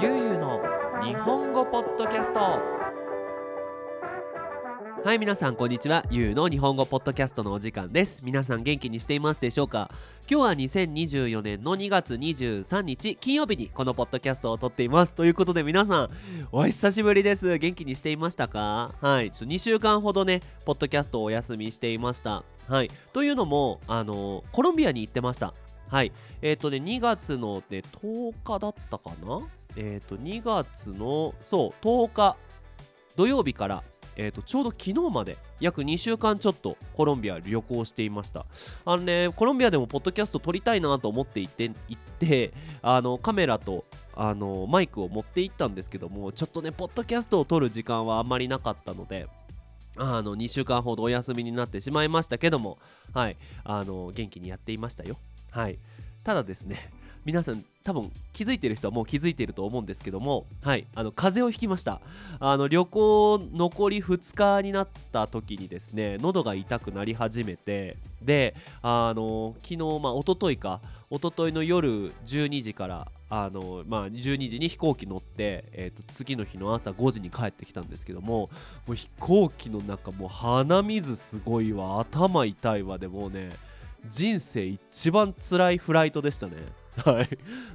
ゆうゆうの日本語ポッドキャスト。はい皆さんこんにちは。ゆうの日本語ポッドキャストのお時間です。皆さん元気にしていますでしょうか？今日は2024年の2月23日金曜日にこのポッドキャストを撮っています。ということで皆さんお久しぶりです。元気にしていましたか？はいちょ2週間ほどねポッドキャストをお休みしていました。はいというのもあのコロンビアに行ってました。はいえっ、ー、とね2月のね10日だったかな？えっ、ー、と2月のそう10日土曜日からえーと、ちょうど昨日まで約2週間ちょっとコロンビア旅行していました。あのねコロンビアでもポッドキャスト撮りたいなと思って行って行ってあのカメラとあのマイクを持って行ったんですけどもちょっとねポッドキャストを撮る時間はあんまりなかったのであの2週間ほどお休みになってしまいましたけどもはいあの元気にやっていましたよ。はい。ただですね皆さん多分気づいてる人はもう気づいてると思うんですけどもはいあの風邪をひきました。あの旅行残り2日になった時にですね喉が痛くなり始めてであの昨日まあ一昨日か一昨日の夜12時からあのまあ、12時に飛行機乗って、えー、と次の日の朝5時に帰ってきたんですけどももう飛行機の中もう鼻水すごいわ。頭痛いわ。でもうね人生一番辛いフライトでしたね。はい。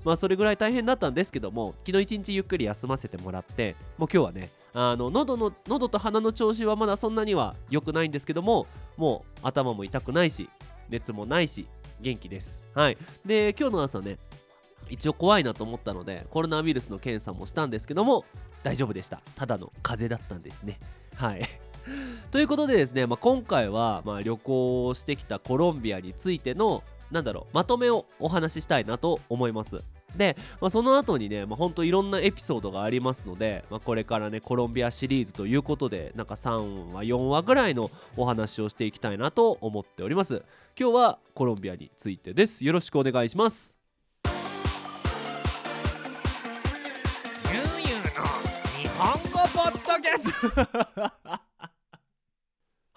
まあそれぐらい大変だったんですけども昨日一日ゆっくり休ませてもらってもう今日はねあの喉の喉と鼻の調子はまだそんなには良くないんですけどももう頭も痛くないし熱もないし元気です。はい。で今日の朝ね一応怖いなと思ったのでコロナウイルスの検査もしたんですけども大丈夫でした。ただの風邪だったんですね。はい。ということでですね、まあ、今回はまあ旅行してきたコロンビアについてのなんだろうまとめをお話ししたいなと思います。で、まあ、その後にね、まあ、ほんといろんなエピソードがありますので、まあ、これからねコロンビアシリーズということでなんか3話4話ぐらいのお話をしていきたいなと思っております。今日はコロンビアについてです。よろしくお願いします。ゆうゆうの日本語ポッドキャスト。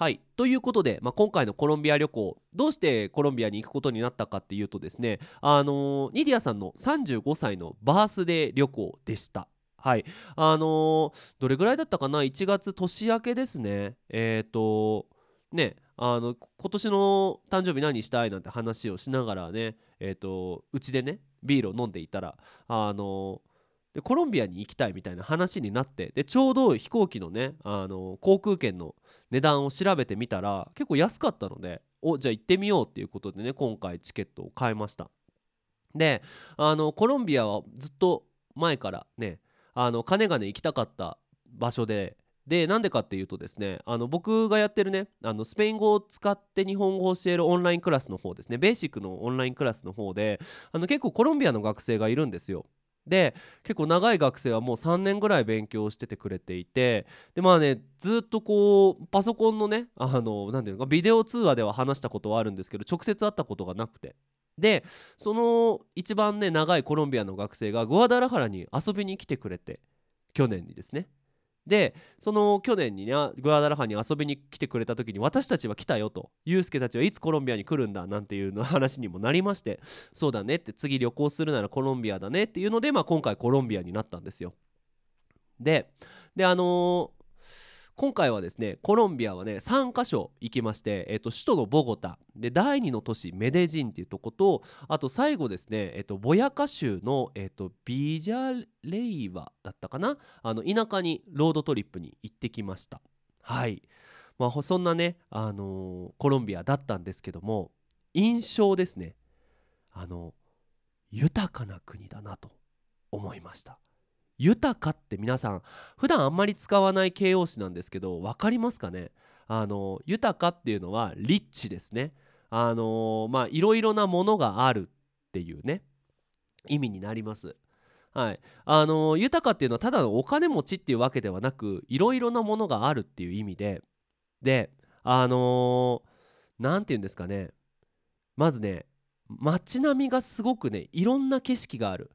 はい。ということで、まあ、今回のコロンビア旅行、どうしてコロンビアに行くことになったかっていうとですね、あのー、ニディアさんの35歳のバースデー旅行でした。はい。あのー、どれぐらいだったかな ?1 月年明けですね。えっ、ー、と、ね、あの、今年の誕生日何したい？なんて話をしながらね、えっ、と、うちでね、ビールを飲んでいたら、あのでコロンビアに行きたいみたいな話になってでちょうど飛行機のねあの航空券の値段を調べてみたら結構安かったのでおじゃあ行ってみようっていうことでね今回チケットを買いました。であのコロンビアはずっと前からねあの金がね行きたかった場所ででなんでかっていうとですねあの僕がやってるねあのスペイン語を使って日本語を教えるオンラインクラスの方ですねベーシックのオンラインクラスの方であの結構コロンビアの学生がいるんですよ。で結構長い学生はもう3年ぐらい勉強しててくれていてでまあねずっとこうパソコンのねあの何ていうのかビデオ通話では話したことはあるんですけど直接会ったことがなくて。でその一番ね長いコロンビアの学生がグアダラハラに遊びに来てくれて去年にですね。でその去年にねグアダラハに遊びに来てくれた時に私たちは来たよとユースケたちはいつコロンビアに来るんだなんていうの話にもなりましてそうだねって次旅行するならコロンビアだねっていうので、まあ、今回コロンビアになったんですよ。でであの今回はですねコロンビアはね3カ所行きまして、えっと、首都のボゴタで第2の都市メデジンっていうとことあと最後ですね、えっと、ボヤカ州の、えっと、ビジャレイワだったかな？あの田舎にロードトリップに行ってきました。はい。まあそんなね、あのー、コロンビアだったんですけども印象ですね。あの豊かな国だなと思いました。豊かって皆さん普段あんまり使わない形容詞なんですけど分かりますかね？あの豊かっていうのはリッチですね。あのまあいろいろなものがあるっていうね意味になります。はい。あの豊かっていうのはただのお金持ちっていうわけではなくいろいろなものがあるっていう意味で。であの何て言うんですかね？まずね街並みがすごくねいろんな景色がある。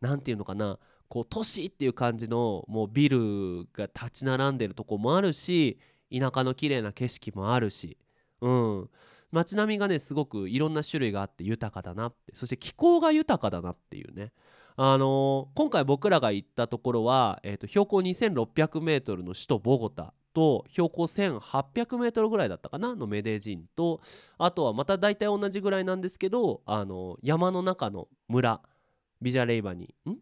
何て言うのかな？こう都市っていう感じのもうビルが立ち並んでるとこもあるし田舎の綺麗な景色もあるし。うん。街並みがねすごくいろんな種類があって豊かだなって。そして気候が豊かだなっていうね。あのー今回僕らが行ったところは、えー、と標高 2600m の首都ボゴタと標高 1800m ぐらいだったかな？のメデージンとあとはまた大体同じぐらいなんですけど、あの山の中の村ビジャレイバに。ん？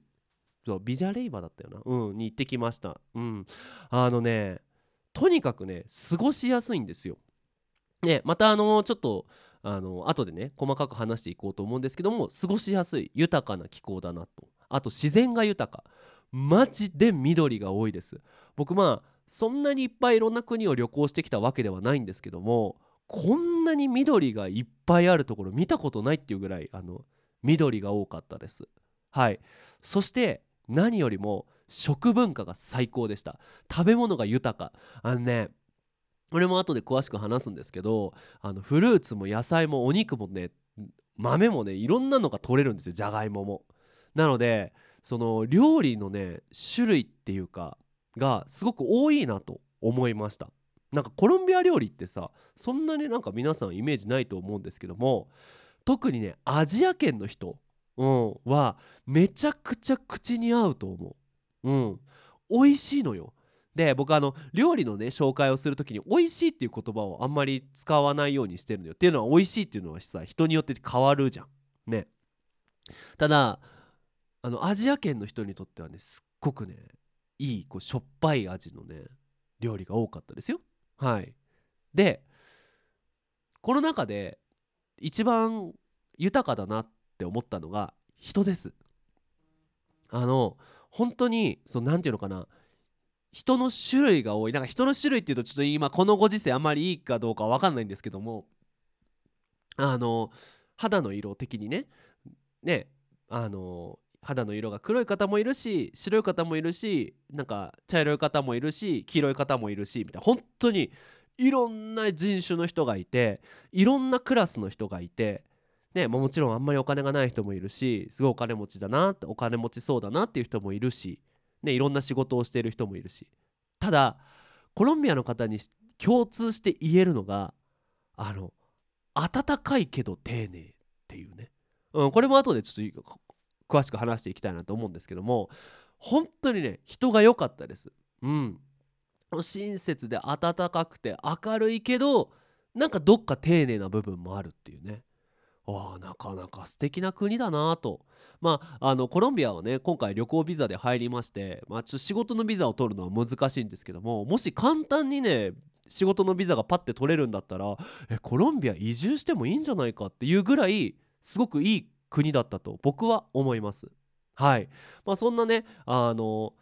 そうビジャレイバだったよな。うんに行ってきました。うん。あのねとにかくね過ごしやすいんですよ。ねまたあのちょっとあの後でね細かく話していこうと思うんですけども過ごしやすい豊かな気候だなと。あと自然が豊か。マジで緑が多いです。僕まあそんなにいっぱいいろんな国を旅行してきたわけではないんですけどもこんなに緑がいっぱいあるところ見たことないっていうぐらいあの緑が多かったです。はい。そして何よりも食文化が最高でした食べ物が豊かあのねこれも後で詳しく話すんですけどあのフルーツも野菜もお肉もね豆もねいろんなのが取れるんですよじゃがいもも。なのでその料理のね種類っていうかがすごく多いなと思いました。なんかコロンビア料理ってさそんなになんか皆さんイメージないと思うんですけども特にねアジア圏の人、うん、はめちゃくちゃ口に合うと思う。うん、美味しいのよ。で僕あの料理のね紹介をする時に美味しいっていう言葉をあんまり使わないようにしてるのよ。っていうのは美味しいっていうのはさ人によって変わるじゃん。ね。ただあのアジア圏の人にとってはねすっごくねいいこうしょっぱい味のね料理が多かったですよ。はい。でこの中で一番豊かだなっって思ったのが人です。あの本当にそうなんていうのかな。人の種類が多い。なんか人の種類っていうとちょっと今このご時世あんまりいいかどうかわかんないんですけども。あの肌の色的にね。ねあの肌の色が黒い方もいるし白い方もいるしなんか茶色い方もいるし黄色い方もいるしみたいな。本当にいろんな人種の人がいていろんなクラスの人がいてねまあもちろんあんまりお金がない人もいるしすごいお金持ちだなってお金持ちそうだなっていう人もいるしね、いろんな仕事をしている人もいるし。ただコロンビアの方に共通して言えるのがあの温かいけど丁寧っていうね、うん、これも後でちょっと詳しく話していきたいなと思うんですけども本当にね人が良かったです。うん。親切で温かくて明るいけどなんかどっか丁寧な部分もあるっていうね。ああなかなか素敵な国だなと。まああのコロンビアはね今回旅行ビザで入りまして、まあ、ちょ仕事のビザを取るのは難しいんですけどももし簡単にね仕事のビザがパッて取れるんだったらえコロンビア移住してもいいんじゃないかっていうぐらいすごくいい国だったと僕は思います。はい。まあそんなねあの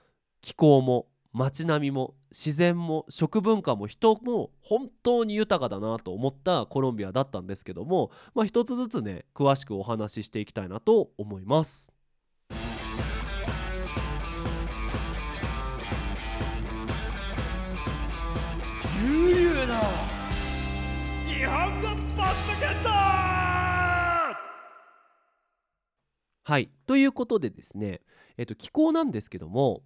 気候も街並みも自然も食文化も人も本当に豊かだなと思ったコロンビアだったんですけどもまあ一つずつね詳しくお話ししていきたいなと思います。ゆうゆうの日本語ポッドキャスト!はい。ということでですねえっと気候なんですけども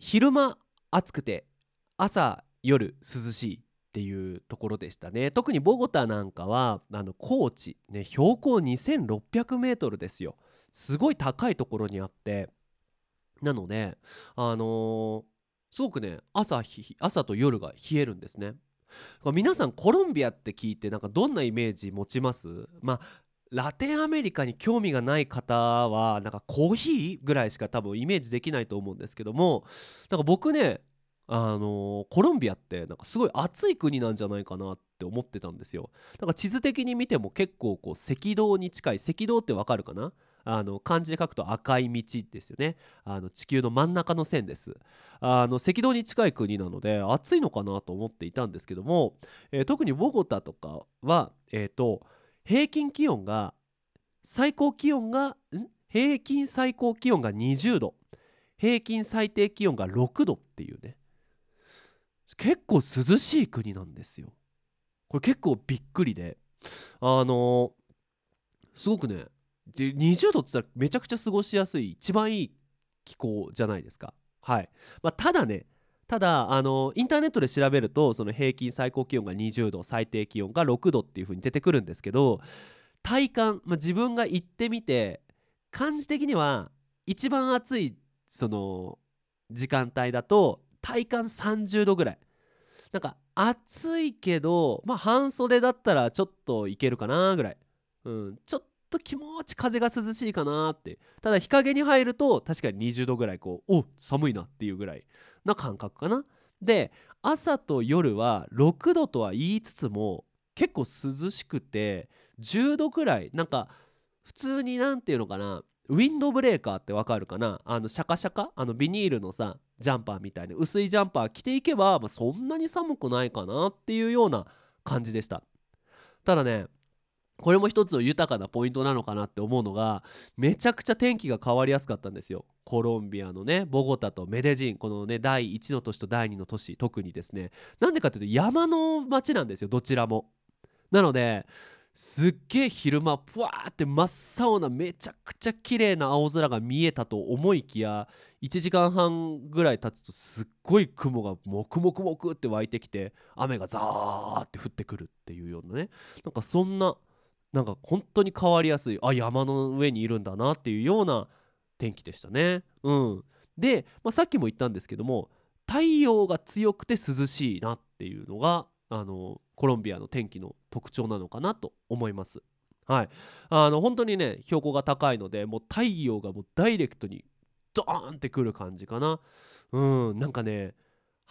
昼間暑くて朝夜涼しいっていうところでしたね。特にボゴタなんかはあの高地、ね、標高 2600m ですよ。すごい高いところにあって。なのであのーすごくね朝朝と夜が冷えるんですね。皆さんコロンビアって聞いてなんかどんなイメージ持ちます？まあラテンアメリカに興味がない方はなんかコーヒーぐらいしか多分イメージできないと思うんですけどもなんか僕ねあのコロンビアってなんかすごい暑い国なんじゃないかなって思ってたんですよ。なんか地図的に見ても結構こう赤道に近い赤道ってわかるかな？あの漢字で書くと赤い道ですよね。あの地球の真ん中の線です。あの赤道に近い国なので暑いのかなと思っていたんですけども、えー特にボゴタとかはえっ、と平均気温が最高気温がん？平均最高気温が20度。平均最低気温が6度っていうね。結構涼しい国なんですよ。これ結構びっくりで。あのすごくね20度って言ったらめちゃくちゃ過ごしやすい一番いい気候じゃないですか。はい、まあ、ただねただあのインターネットで調べるとその平均最高気温が20度最低気温が6度っていう風に出てくるんですけど体感、まあ、自分が行ってみて感じ的には一番暑いその時間帯だと体感30度ぐらい。なんか暑いけどまあ半袖だったらちょっといけるかなぐらい、うん、ちょっと気持ち風が涼しいかなって。ただ日陰に入ると確かに20度ぐらいこうお寒いなっていうぐらい。な感覚かな。で朝と夜は6度とは言いつつも結構涼しくて10度ぐらいなんか普通に何て言うのかなウィンドブレーカーってわかるかな。あのシャカシャカ？あのビニールのさジャンパーみたいな薄いジャンパー着ていけば、まあ、そんなに寒くないかなっていうような感じでした。ただねこれも一つの豊かなポイントなのかなって思うのがめちゃくちゃ天気が変わりやすかったんですよ。コロンビアのねボゴタとメデジンこのね第1の都市と第2の都市特にですねなんでかっていうと山の町なんですよどちらも。なのですっげえ昼間ぷわーって真っ青なめちゃくちゃ綺麗な青空が見えたと思いきや1時間半ぐらい経つとすっごい雲がもくもくもくって湧いてきて雨がザーって降ってくるっていうようなね。なんかそんななんか本当に変わりやすいあ山の上にいるんだなっていうような天気でしたね。うん、で、まあ、さっきも言ったんですけども太陽が強くて涼しいなっていうのがあのコロンビアの天気の特徴なのかなと思います。はい、あの本当にね標高が高いのでもう太陽がもうダイレクトにドーンってくる感じかな。うんなんかね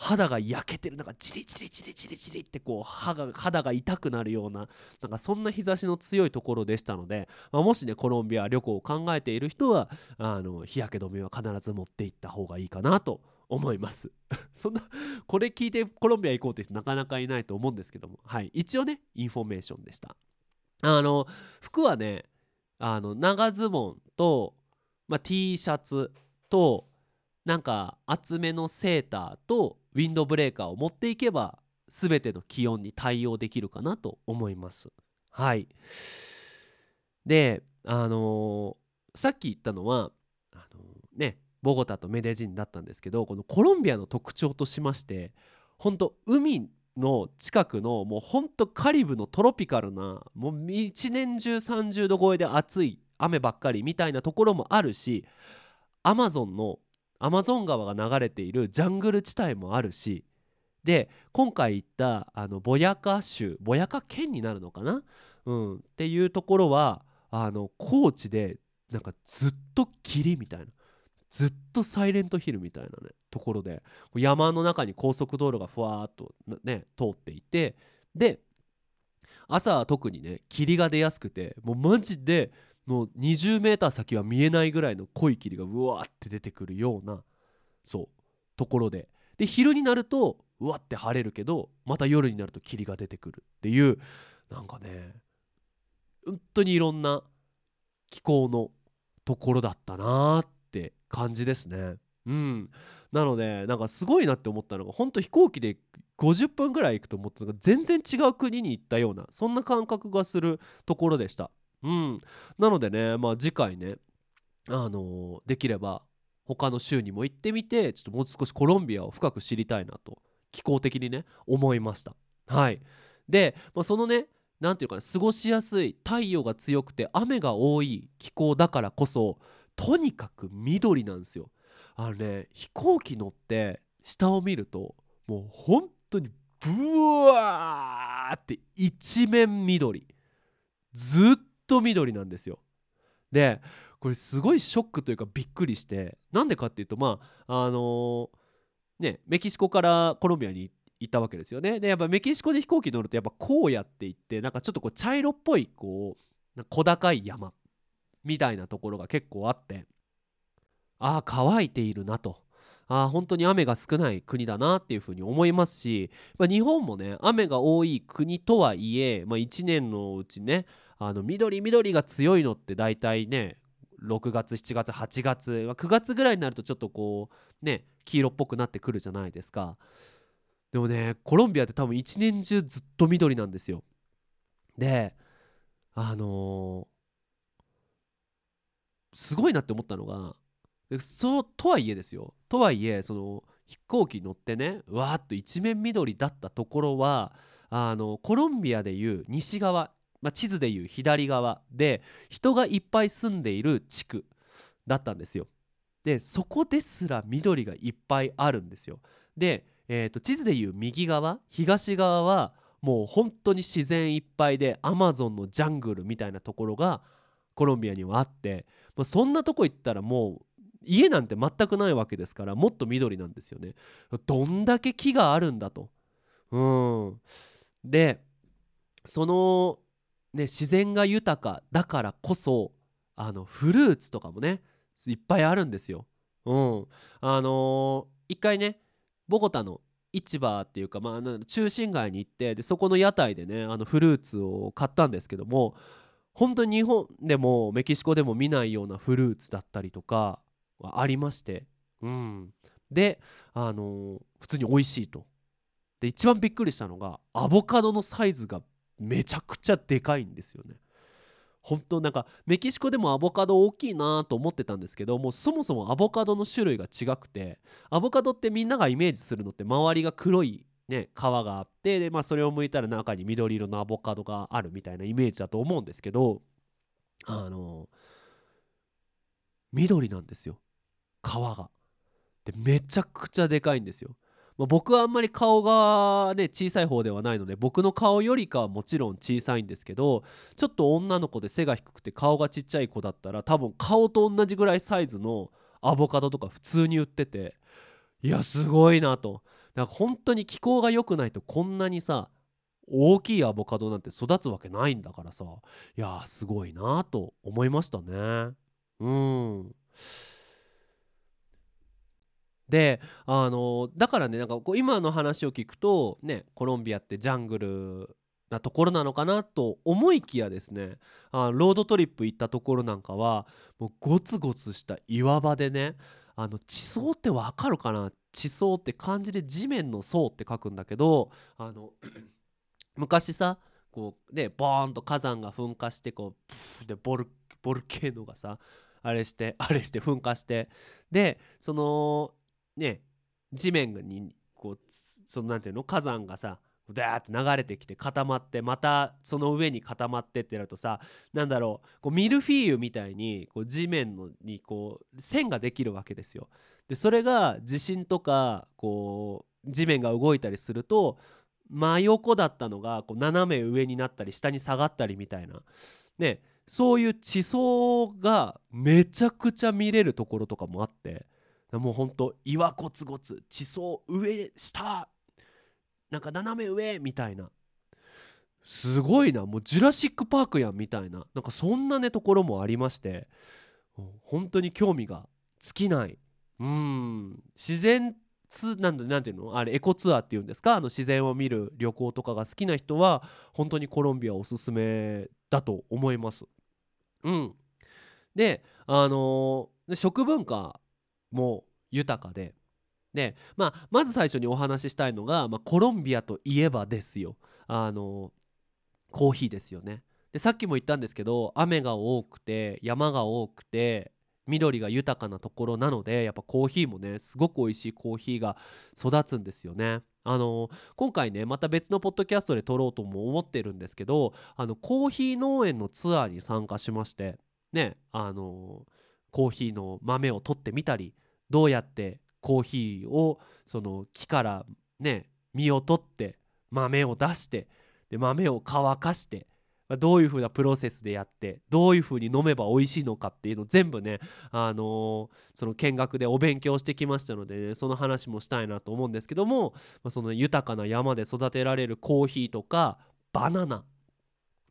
肌が焼けてるなんかチリチリチリチリチリってこう肌が肌が痛くなるようななんかそんな日差しの強いところでしたので、まあ、もしねコロンビア旅行を考えている人はあの日焼け止めは必ず持っていった方がいいかなと思います。そんなこれ聞いてコロンビア行こうって人なかなかいないと思うんですけども。はい。一応ねインフォメーションでした。あの服はねあの長ズボンと、まあ、T シャツとなんか厚めのセーターとウィンドブレーカーを持っていけば全ての気温に対応できるかなと思います。はい。であのー、さっき言ったのはあのー、ねボゴタとメデジンだったんですけどこのコロンビアの特徴としまして本当海の近くのもうほんとカリブのトロピカルなもう一年中30度超えで暑い雨ばっかりみたいなところもあるしアマゾンのアマゾン川が流れているジャングル地帯もあるしで今回行ったあのボヤカ州ボヤカ県になるのかな、うん、っていうところはあの高地でなんかずっと霧みたいなずっとサイレントヒルみたいなねところで山の中に高速道路がふわーっとね通っていてで朝は特にね霧が出やすくてもうマジでもう 20m 先は見えないぐらいの濃い霧がうわーって出てくるようなそうところでで昼になるとうわって晴れるけどまた夜になると霧が出てくるっていうなんかね本当にいろんな気候のところだったなーって感じですね。うん、なのでなんかすごいなって思ったのが本当飛行機で50分ぐらい行くと思ったのが全然違う国に行ったようなそんな感覚がするところでした。うん、なのでね、まあ、次回ね、あのー、できれば他の州にも行ってみてちょっともう少しコロンビアを深く知りたいなと気候的にね思いました。はい。で、まあ、そのね何て言うかな過ごしやすい太陽が強くて雨が多い気候だからこそとにかく緑なんですよ。あのね飛行機乗って下を見るともう本当にブワーって一面緑。ずっと緑なんですよ。でこれすごいショックというかびっくりしてなんでかっていうとまああのー、ねメキシコからコロンビアに行ったわけですよね。でやっぱメキシコで飛行機乗るとやっぱ荒野って言ってなんかちょっとこう茶色っぽいこう小高い山みたいなところが結構あってああ乾いているなと。あ本当に雨が少ない国だなっていうふうに思いますし、まあ、日本もね雨が多い国とはいえ、まあ、1年のうちねあの緑緑が強いのって大体ね6月7月8月9月ぐらいになるとちょっとこうね黄色っぽくなってくるじゃないですか。でもねコロンビアって多分一年中ずっと緑なんですよ。であのー、すごいなって思ったのがそうとはいえですよ。とはいえその飛行機乗ってねわーっと一面緑だったところはあのコロンビアでいう西側まあ、地図でいう左側で人がいっぱい住んでいる地区だったんですよ。でそこですら緑がいっぱいあるんですよ。で、えーと地図でいう右側東側はもう本当に自然いっぱいでアマゾンのジャングルみたいなところがコロンビアにはあって、まあ、そんなとこ行ったらもう家なんて全くないわけですからもっと緑なんですよね。どんだけ木があるんだと。うん、でその、ね、自然が豊かだからこそあのフルーツとかもねいっぱいあるんですよ。うん、あのー一回ねボゴタの市場っていうか、まあ、中心街に行ってでそこの屋台でねあのフルーツを買ったんですけども本当に日本でもメキシコでも見ないようなフルーツだったりとかはありまして、うん、で、あのー普通に美味しいと。で一番びっくりしたのがアボカドのサイズがめちゃくちゃでかいんですよね。本当なんかメキシコでもアボカド大きいなと思ってたんですけどもうそもそもアボカドの種類が違くてアボカドってみんながイメージするのって周りが黒い、ね、皮があってで、まあ、それを剥いたら中に緑色のアボカドがあるみたいなイメージだと思うんですけどあの緑なんですよ皮が。でめちゃくちゃでかいんですよ。まあ、僕はあんまり顔がね小さい方ではないので僕の顔よりかはもちろん小さいんですけどちょっと女の子で背が低くて顔がちっちゃい子だったら多分顔と同じぐらいサイズのアボカドとか普通に売ってていやすごいなと。なんか本当に気候が良くないとこんなにさ大きいアボカドなんて育つわけないんだからさいやすごいなと思いましたね。うん。であのだからねなんかこう今の話を聞くとねコロンビアってジャングルなところなのかなと思いきやですねあロードトリップ行ったところなんかはもうゴツゴツした岩場でねあの地層ってわかるかな？地層って漢字で地面の層って書くんだけどあの 昔さこうねボーンと火山が噴火してこうプフでボルボルケーノがさあれしてあれして噴火してでそのね地面にこうそのなんていうの火山がさダーって流れてきて固まってまたその上に固まってってなるとさなんだろうこうミルフィーユみたいにこう地面のにこう線ができるわけですよ。でそれが地震とかこう地面が動いたりすると真横だったのがこう斜め上になったり下に下がったりみたいなねそういう地層がめちゃくちゃ見れるところとかもあってもうほんと岩ゴツゴツ地層上下なんか斜め上みたいな。すごいな。もうジュラシック・パークやんみたいな。なんかそんなねところもありまして。本当に興味が尽きない。うん。自然ツなんだなんていうの？あれエコツアーっていうんですか？あの自然を見る旅行とかが好きな人は本当にコロンビアおすすめだと思います。うん、であのー食文化もう豊かで。で、まあ、まず最初にお話ししたいのが、まあ、コロンビアといえばですよ。あのコーヒーですよね。でさっきも言ったんですけど雨が多くて山が多くて緑が豊かなところなのでやっぱコーヒーもねすごく美味しいコーヒーが育つんですよね。あの今回ねまた別のポッドキャストで撮ろうとも思ってるんですけどあのコーヒー農園のツアーに参加しましてねあのコーヒーの豆を取ってみたりどうやってコーヒーをその木からね実を取って豆を出してで豆を乾かしてどういう風なプロセスでやってどういう風に飲めば美味しいのかっていうの全部ね、あのその見学でお勉強してきましたのでね、その話もしたいなと思うんですけども、まその豊かな山で育てられるコーヒーとかバナナ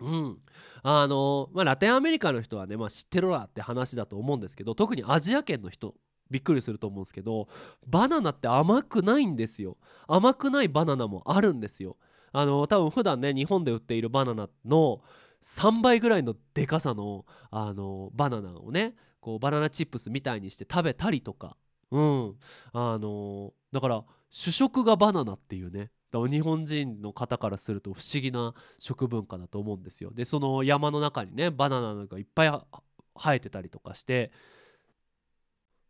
うん。あのまあ、ラテンアメリカの人はね、まあ、知ってるわって話だと思うんですけど特にアジア圏の人びっくりすると思うんですけどバナナって甘くないんですよ。甘くないバナナもあるんですよ。あの多分普段ね日本で売っているバナナの3倍ぐらいのでかさのあのバナナをねこうバナナチップスみたいにして食べたりとか。うん。あのだから主食がバナナっていうね。だ日本人の方からすると不思議な食文化だと思うんですよ。でその山の中にねバナナがいっぱい生えてたりとかして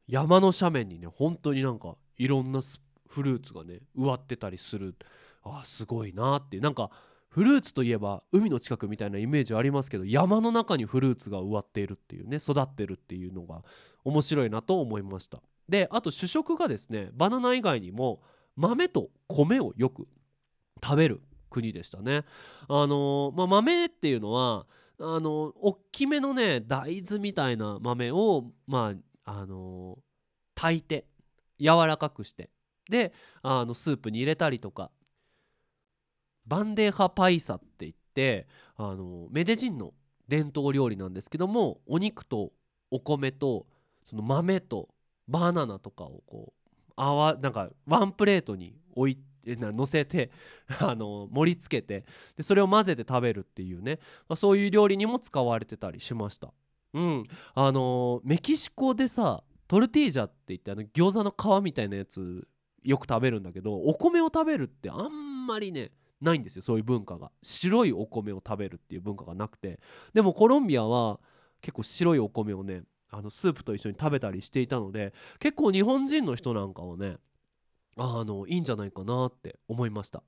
山の斜面にね本当になんかいろんなフルーツがね植わってたりする。あすごいなっていう。なんかフルーツといえば海の近くみたいなイメージありますけど山の中にフルーツが植わっているっていうね育ってるっていうのが面白いなと思いました。であと主食がですねバナナ以外にも豆と米をよく食べる国でしたね。あのまあ、豆っていうのはあの大きめのね大豆みたいな豆をまああの炊いて柔らかくしてであのスープに入れたりとか。バンデーハパイサって言ってあのメデジンの伝統料理なんですけどもお肉とお米とその豆とバナナとかをこうあわなんかワンプレートに置いて乗せて あの盛り付けてでそれを混ぜて食べるっていうね、まあ、そういう料理にも使われてたりしました。うん。あのメキシコでさトルティージャって言ってあの餃子の皮みたいなやつよく食べるんだけどお米を食べるってあんまりねないんですよそういう文化が。白いお米を食べるっていう文化がなくて。でもコロンビアは結構白いお米をねあのスープと一緒に食べたりしていたので結構日本人の人なんかはねあのいいんじゃないかなって思いました。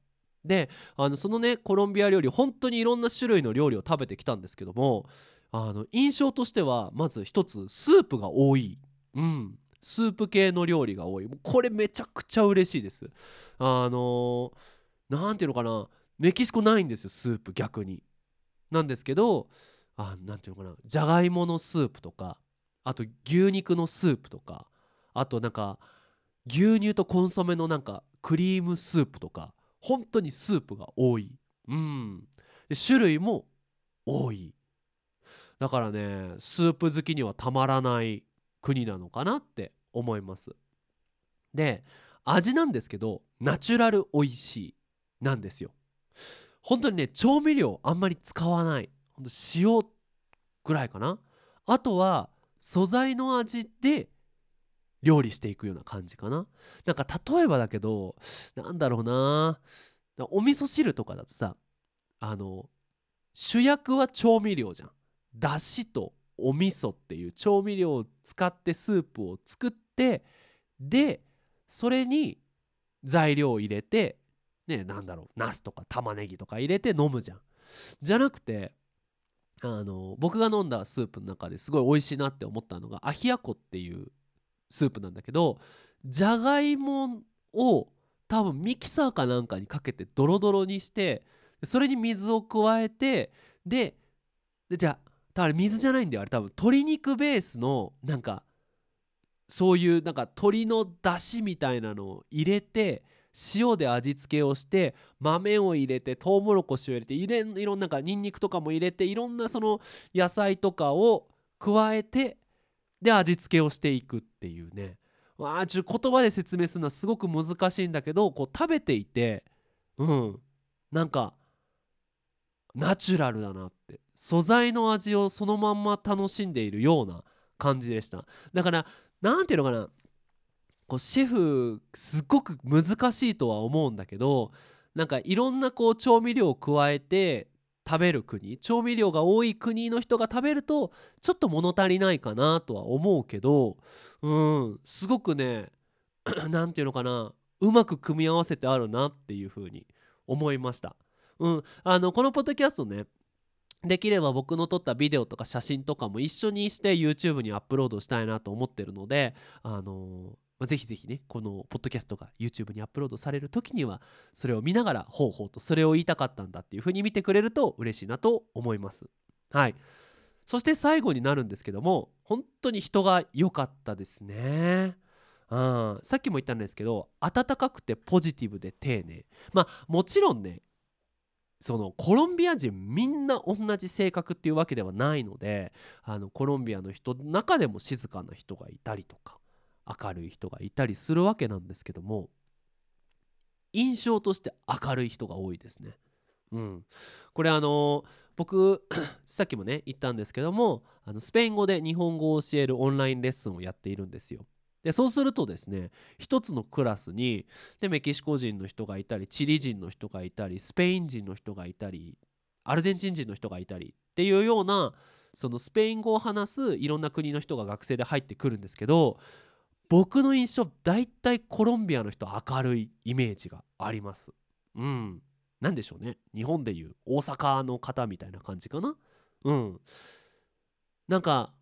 であのそのねコロンビア料理本当にいろんな種類の料理を食べてきたんですけどもあの印象としてはまず一つスープが多い。うん。スープ系の料理が多い。これめちゃくちゃ嬉しいです。あの何ていうのかな。メキシコないんですよスープ逆に。なんですけどあなんていうのかな。じゃがいものスープとかあと牛肉のスープとかあとなんか牛乳とコンソメのなんかクリームスープとか本当にスープが多い。うん。で種類も多い。だからねスープ好きにはたまらない国なのかなって思います。で味なんですけどナチュラル美味しいなんですよ。本当にね調味料あんまり使わない。ほんと塩ぐらいかな。あとは素材の味で料理していくような感じかな。なんか例えばだけどなんだろうな。お味噌汁とかだとさあの主役は調味料じゃん。だしとお味噌っていう調味料を使ってスープを作ってでそれに材料を入れてねなんだろうナスとか玉ねぎとか入れて飲むじゃん。じゃなくてあの僕が飲んだスープの中ですごい美味しいなって思ったのがアヒアコっていうスープなんだけどじゃがいもを多分ミキサーかなんかにかけてドロドロにしてそれに水を加えてででじゃあだから水じゃないんだよ。あれ多分鶏肉ベースのなんかそういうなんか鶏の出汁みたいなのを入れて塩で味付けをして豆を入れてトウモロコシを入れていろんななんかニンニクとかも入れていろんなその野菜とかを加えてで味付けをしていくっていうね。わあちょ言葉で説明するのはすごく難しいんだけどこう食べていてうんなんかナチュラルだなって。素材の味をそのまんま楽しんでいるような感じでした。だから何ていうのかな。こうシェフすっごく難しいとは思うんだけどなんかいろんなこう調味料を加えて食べる国調味料が多い国の人が食べるとちょっと物足りないかなとは思うけどうんすごくね 何て言うのかなうまく組み合わせてあるなっていうふうに思いました。うん、あのこのポッドキャストねできれば僕の撮ったビデオとか写真とかも一緒にして YouTube にアップロードしたいなと思ってるのであのまあ、ぜひぜひねこのポッドキャストが YouTube にアップロードされる時にはそれを見ながらほうほうとそれを言いたかったんだっていう風に見てくれると嬉しいなと思います。はい。そして最後になるんですけども本当に人が良かったですね。うん、さっきも言ったんですけど温かくてポジティブで丁寧。まあもちろんねそのコロンビア人みんな同じ性格っていうわけではないのであのコロンビアの人の中でも静かな人がいたりとか明るい人がいたりするわけなんですけども印象として明るい人が多いですね。うん、これあの僕 さっきもね言ったんですけどもあのスペイン語で日本語を教えるオンラインレッスンをやっているんですよ。でそうするとですね一つのクラスにでメキシコ人の人がいたりチリ人の人がいたりスペイン人の人がいたりアルゼンチン人の人がいたりっていうようなそのスペイン語を話すいろんな国の人が学生で入ってくるんですけど僕の印象大体コロンビアの人明るいイメージがあります。うん。なんでしょうね。日本でいう大阪の方みたいな感じかな。うん。なんか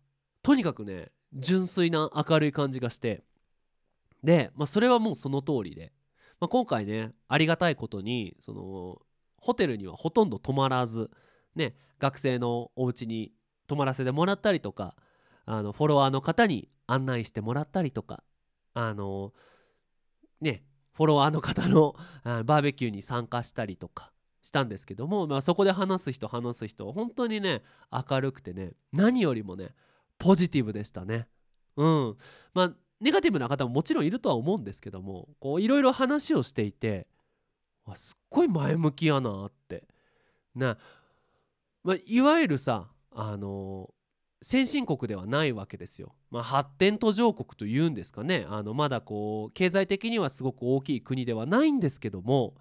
とにかくね純粋な明るい感じがして。で、まあ、それはもうその通りで、まあ、今回ねありがたいことにそのホテルにはほとんど泊まらずね学生のお家に泊まらせてもらったりとかあのフォロワーの方に案内してもらったりとかあのねフォロワーの方のバーベキューに参加したりとかしたんですけども、まあ、そこで話す人話す人本当にね明るくてね何よりもねポジティブでしたね。うんまあネガティブな方ももちろんいるとは思うんですけどもいろいろ話をしていてすっごい前向きやなってな、まあ、いわゆるさあの先進国ではないわけですよ。まあ、発展途上国というんですかねあのまだこう経済的にはすごく大きい国ではないんですけども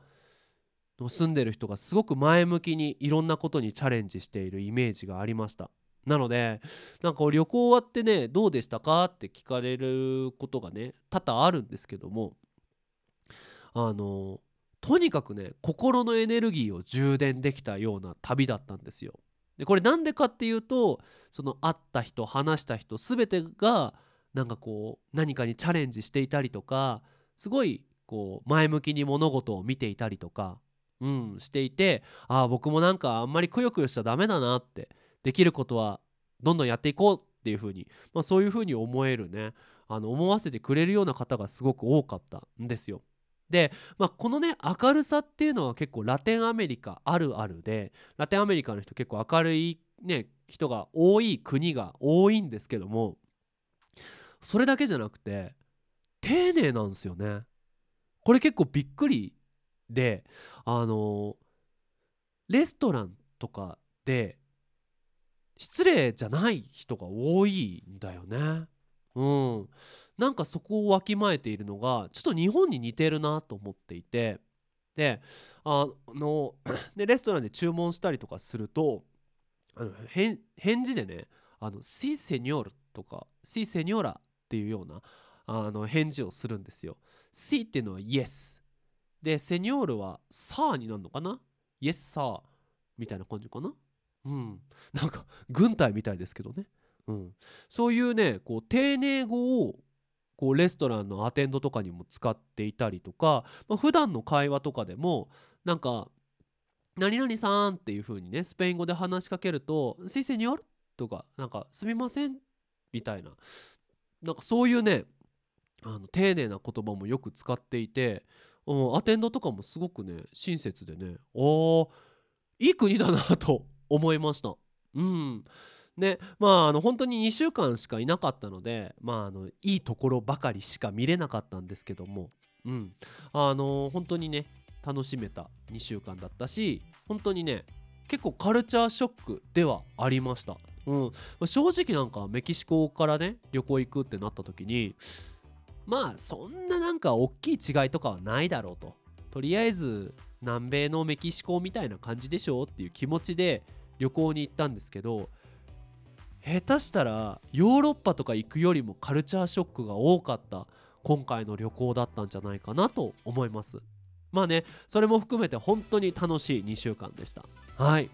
住んでる人がすごく前向きにいろんなことにチャレンジしているイメージがありました。なのでなんか旅行終わってねどうでしたかって聞かれることがね多々あるんですけどもあのとにかくね心のエネルギーを充電できたような旅だったんですよ。でこれなんでかっていうとその会った人話した人全てがなんかこう何かにチャレンジしていたりとかすごいこう前向きに物事を見ていたりとか、うん、していてああ僕もなんかあんまりくよくよしちゃダメだなってできることはどんどんやっていこうっていうふうに、まあ、そういうふうに思えるねあの思わせてくれるような方がすごく多かったんですよ。で、まあ、このね明るさっていうのは結構ラテンアメリカあるあるでラテンアメリカの人結構明るい、ね、人が多い国が多いんですけどもそれだけじゃなくて丁寧なんですよね。これ結構びっくりであのレストランとかで失礼じゃない人が多いんだよね。うん、なんかそこをわきまえているのがちょっと日本に似てるなと思っていて。であの でレストランで注文したりとかするとあの返事でね「あのシーセニョール」とか「シーセニョーラ」っていうようなあの返事をするんですよ。シーっていうのは Yes でセニョールはサーになるのかな ?Yes サーみたいな感じかな？うん、なんか軍隊みたいですけどね、うん、そういうねこう丁寧語をこうレストランのアテンドとかにも使っていたりとか、まあ、普段の会話とかでもなんか「何々さん」っていう風にねスペイン語で話しかけると「シセニョル」とかなんか「すみません」みたいななんかそういうねあの丁寧な言葉もよく使っていて、うん、アテンドとかもすごくね親切でねおーいい国だなと思いました。うんねまああの本当に2週間しかいなかったのでまああのいいところばかりしか見れなかったんですけどもうん。あの本当にね楽しめた2週間だったし本当にね結構カルチャーショックではありました。うん、正直なんかメキシコからね旅行行くってなった時にまあそんななんか大きい違いとかはないだろうと。とりあえず南米のメキシコみたいな感じでしょっていう気持ちで旅行に行ったんですけど下手したらヨーロッパとか行くよりもカルチャーショックが多かった今回の旅行だったんじゃないかなと思います。まあねそれも含めて本当に楽しい2週間でした。はい。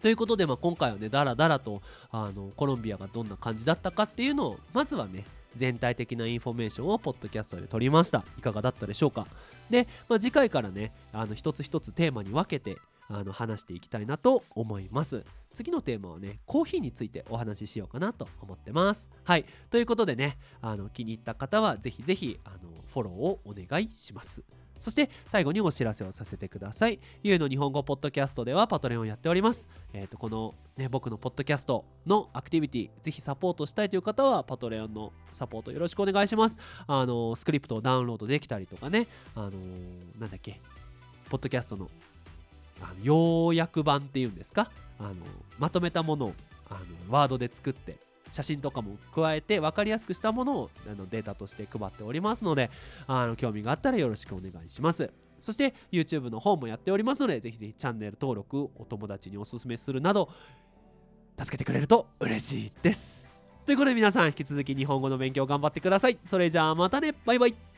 ということで、まあ、今回はねだらだらとあのコロンビアがどんな感じだったかっていうのをまずはね全体的なインフォメーションをポッドキャストで取りました。いかがだったでしょうか。で、まあ、次回からねあの一つ一つテーマに分けてあの話していきたいなと思います次のテーマはねコーヒーについてお話ししようかなと思ってますはいということでねあの気に入った方はぜひぜひあのフォローをお願いしますそして最後にお知らせをさせてください。ゆうの日本語ポッドキャストではパトレオンをやっております。えっ、ー、と、このね、僕のポッドキャストのアクティビティ、ぜひサポートしたいという方は、パトレオンのサポートよろしくお願いします。あの、スクリプトをダウンロードできたりとかね、あのなんだっけ、ポッドキャストのあの要約版っていうんですか、あのまとめたものをあのワードで作って写真とかも加えて分かりやすくしたものをあのデータとして配っておりますのであの興味があったらよろしくお願いします。そして YouTube の方もやっておりますのでぜひぜひチャンネル登録お友達におすすめするなど助けてくれると嬉しいです。ということで皆さん引き続き日本語の勉強頑張ってください。それじゃあまたね。バイバイ。